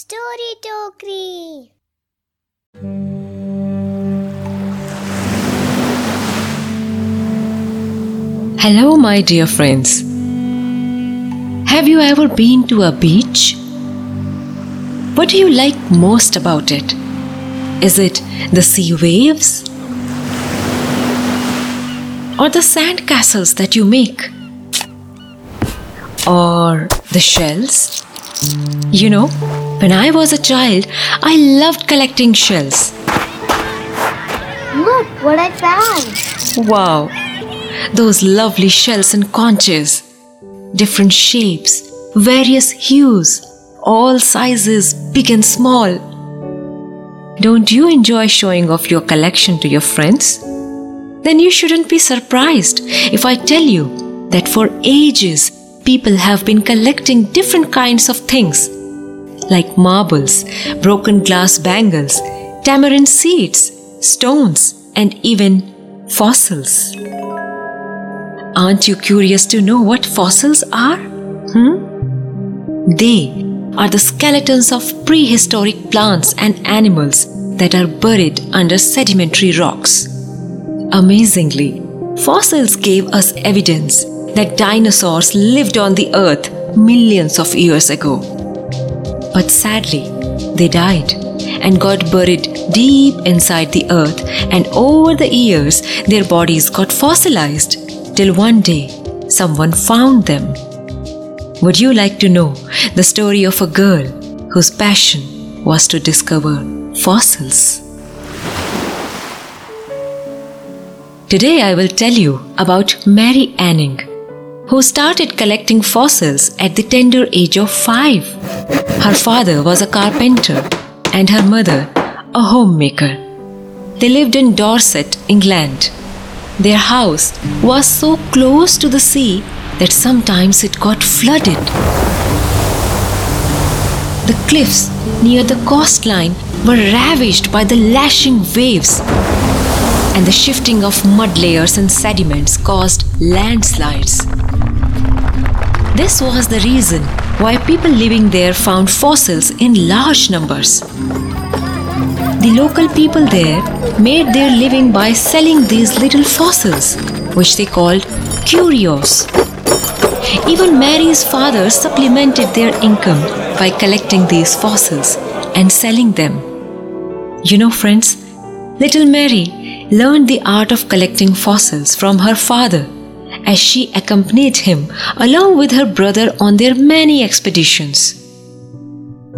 Story Tokri. Hello, my dear friends. Have you ever been to a beach? What do you like most about it? Is it the sea waves? Or the sand castles that you make? Or the shells? You know, when I was a child, I loved collecting shells. Look what I found. Wow, those lovely shells and conches. Different shapes, various hues, all sizes, big and small. Don't you enjoy showing off your collection to your friends? Then you shouldn't be surprised if I tell you that for ages people have been collecting different kinds of things like marbles, broken glass bangles, tamarind seeds, stones, and even fossils. Aren't you curious to know what fossils are? Hmm? They are the skeletons of prehistoric plants and animals that are buried under sedimentary rocks. Amazingly, fossils gave us evidence that dinosaurs lived on the earth millions of years ago. But sadly, they died and got buried deep inside the earth, and over the years, their bodies got fossilized till one day someone found them. Would you like to know the story of a girl whose passion was to discover fossils? Today I will tell you about Mary Anning, who started collecting fossils at the tender age of five. Her father was a carpenter and her mother a homemaker. They lived in Dorset, England. Their house was so close to the sea that sometimes it got flooded. The cliffs near the coastline were ravaged by the lashing waves, and the shifting of mud layers and sediments caused landslides. This was the reason why people living there found fossils in large numbers. The local people there made their living by selling these little fossils, which they called curios. Even Mary's father supplemented their income by collecting these fossils and selling them. You know, friends, little Mary learned the art of collecting fossils from her father as she accompanied him along with her brother on their many expeditions.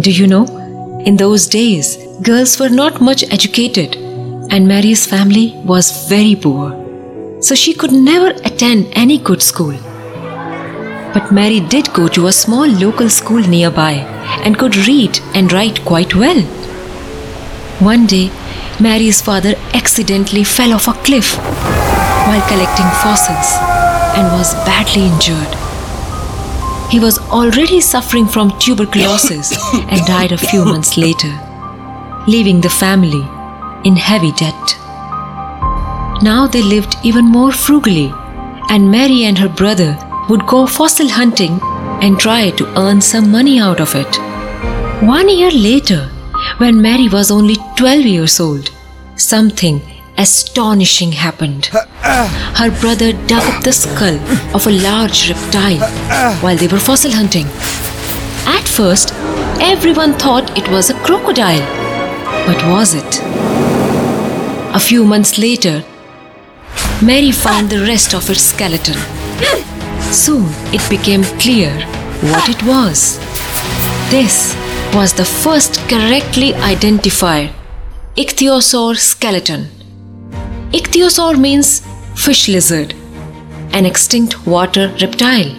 Do you know, in those days, girls were not much educated, and Mary's family was very poor, so she could never attend any good school. But Mary did go to a small local school nearby and could read and write quite well. One day, Mary's father accidentally fell off a cliff while collecting fossils and was badly injured. He was already suffering from tuberculosis and died a few months later, leaving the family in heavy debt. Now they lived even more frugally, and Mary and her brother would go fossil hunting and try to earn some money out of it. One year later, when Mary was only 12 years old, something astonishing happened. Her brother dug up the skull of a large reptile while they were fossil hunting. At first, everyone thought it was a crocodile. But was it? A few months later, Mary found the rest of its skeleton. Soon it became clear what it was. This was the first correctly identified ichthyosaur skeleton. Ichthyosaur means fish lizard, an extinct water reptile.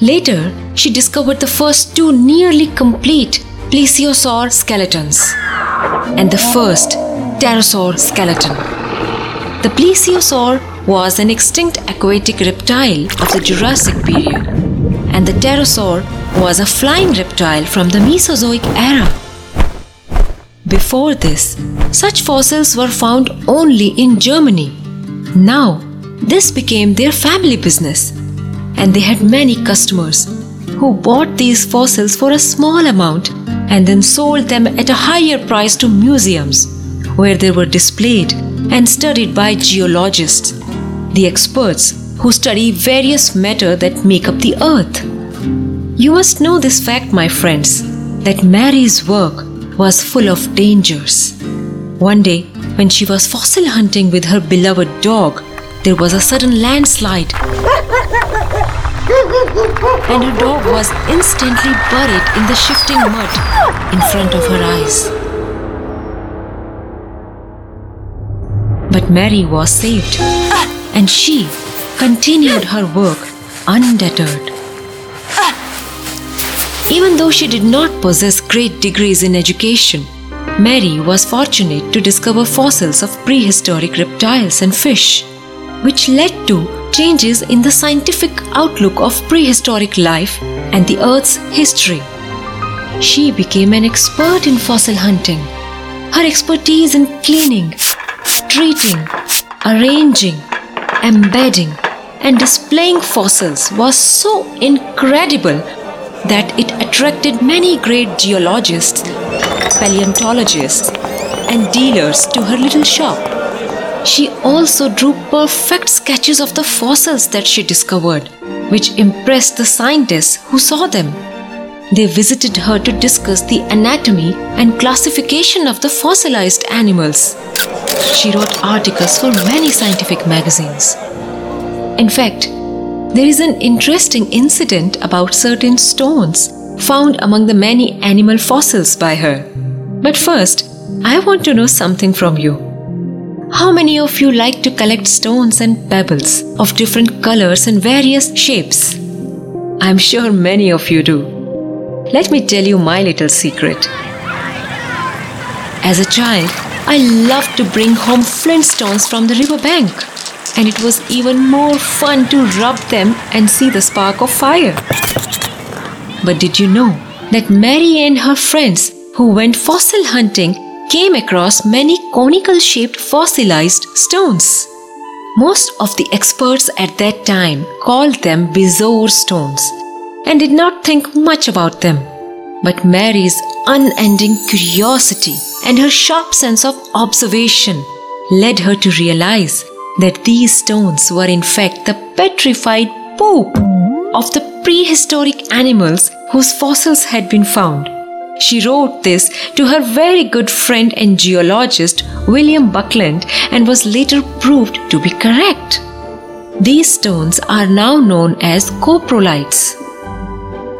Later, she discovered the first two nearly complete plesiosaur skeletons and the first pterosaur skeleton. The plesiosaur was an extinct aquatic reptile of the Jurassic period, and the pterosaur was a flying reptile from the Mesozoic era. Before this, such fossils were found only in Germany. Now, this became their family business, and they had many customers who bought these fossils for a small amount and then sold them at a higher price to museums, where they were displayed and studied by geologists, the experts who study various matter that make up the earth. You must know this fact, my friends, that Mary's work was full of dangers. One day, when she was fossil hunting with her beloved dog, there was a sudden landslide. And her dog was instantly buried in the shifting mud in front of her eyes. But Mary was saved, and she continued her work undeterred. Even though she did not possess great degrees in education, Mary was fortunate to discover fossils of prehistoric reptiles and fish, which led to changes in the scientific outlook of prehistoric life and the Earth's history. She became an expert in fossil hunting. Her expertise in cleaning, treating, arranging, embedding, and displaying fossils was so incredible that it attracted many great geologists, paleontologists, and dealers to her little shop. She also drew perfect sketches of the fossils that she discovered, which impressed the scientists who saw them. They visited her to discuss the anatomy and classification of the fossilized animals. She wrote articles for many scientific magazines. In fact, there is an interesting incident about certain stones found among the many animal fossils by her. But first, I want to know something from you. How many of you like to collect stones and pebbles of different colors and various shapes? I'm sure many of you do. Let me tell you my little secret. As a child, I loved to bring home flintstones from the riverbank and it was even more fun to rub them and see the spark of fire. But did you know that Mary and her friends who went fossil hunting came across many conical shaped fossilized stones? Most of the experts at that time called them bezoar stones and did not think much about them. But Mary's unending curiosity and her sharp sense of observation led her to realize that these stones were in fact the petrified poop of the prehistoric animals whose fossils had been found. She wrote this to her very good friend and geologist William Buckland and was later proved to be correct. These stones are now known as coprolites.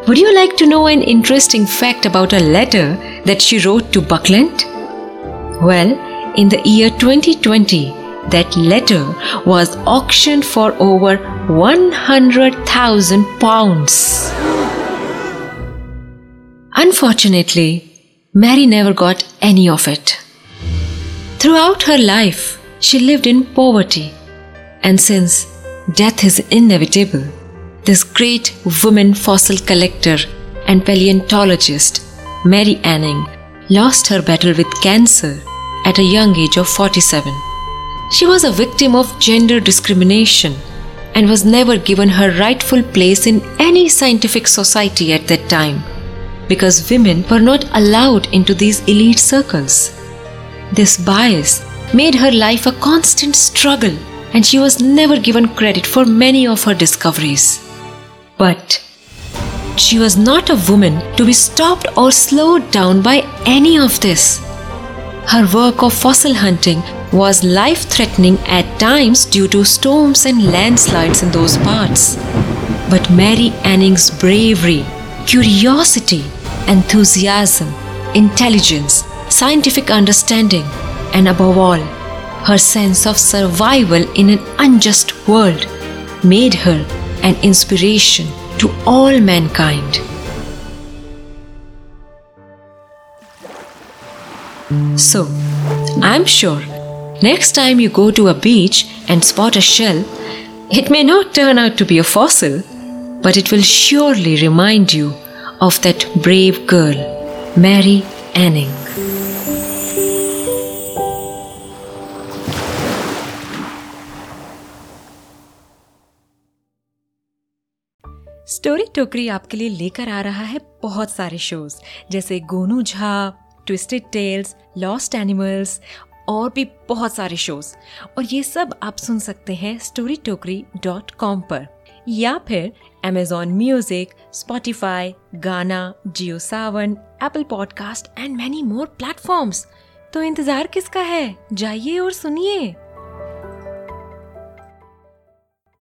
Would you like to know an interesting fact about a letter that she wrote to Buckland? Well, in the year 2020, that letter was auctioned for over 100,000 pounds. Unfortunately, Mary never got any of it. Throughout her life, she lived in poverty, and since death is inevitable, this great woman fossil collector and paleontologist, Mary Anning, lost her battle with cancer at a young age of 47. She was a victim of gender discrimination and was never given her rightful place in any scientific society at that time because women were not allowed into these elite circles. This bias made her life a constant struggle and she was never given credit for many of her discoveries. But she was not a woman to be stopped or slowed down by any of this. Her work of fossil hunting was life threatening at times due to storms and landslides in those parts. But Mary Anning's bravery, curiosity, enthusiasm, intelligence, scientific understanding, and above all, her sense of survival in an unjust world made her an inspiration to all mankind. So, I'm sure Next time you go to a beach and spot a shell, it may not turn out to be a fossil, but it will surely remind you of that brave girl, Mary Anning. Story Tokri आपके लिए लेकर आ रहा है बहुत सारे shows जैसे Gonu Jha twisted tales lost animals और भी बहुत सारे शोज़ और ये सब आप सुन सकते हैं स्टोरी टोकरी डॉट कॉम पर या फिर Amazon Music, Spotify, Jio Saavn Apple podcast and many more platforms तो इंतज़ार किसका है? जाइए और सुनिए।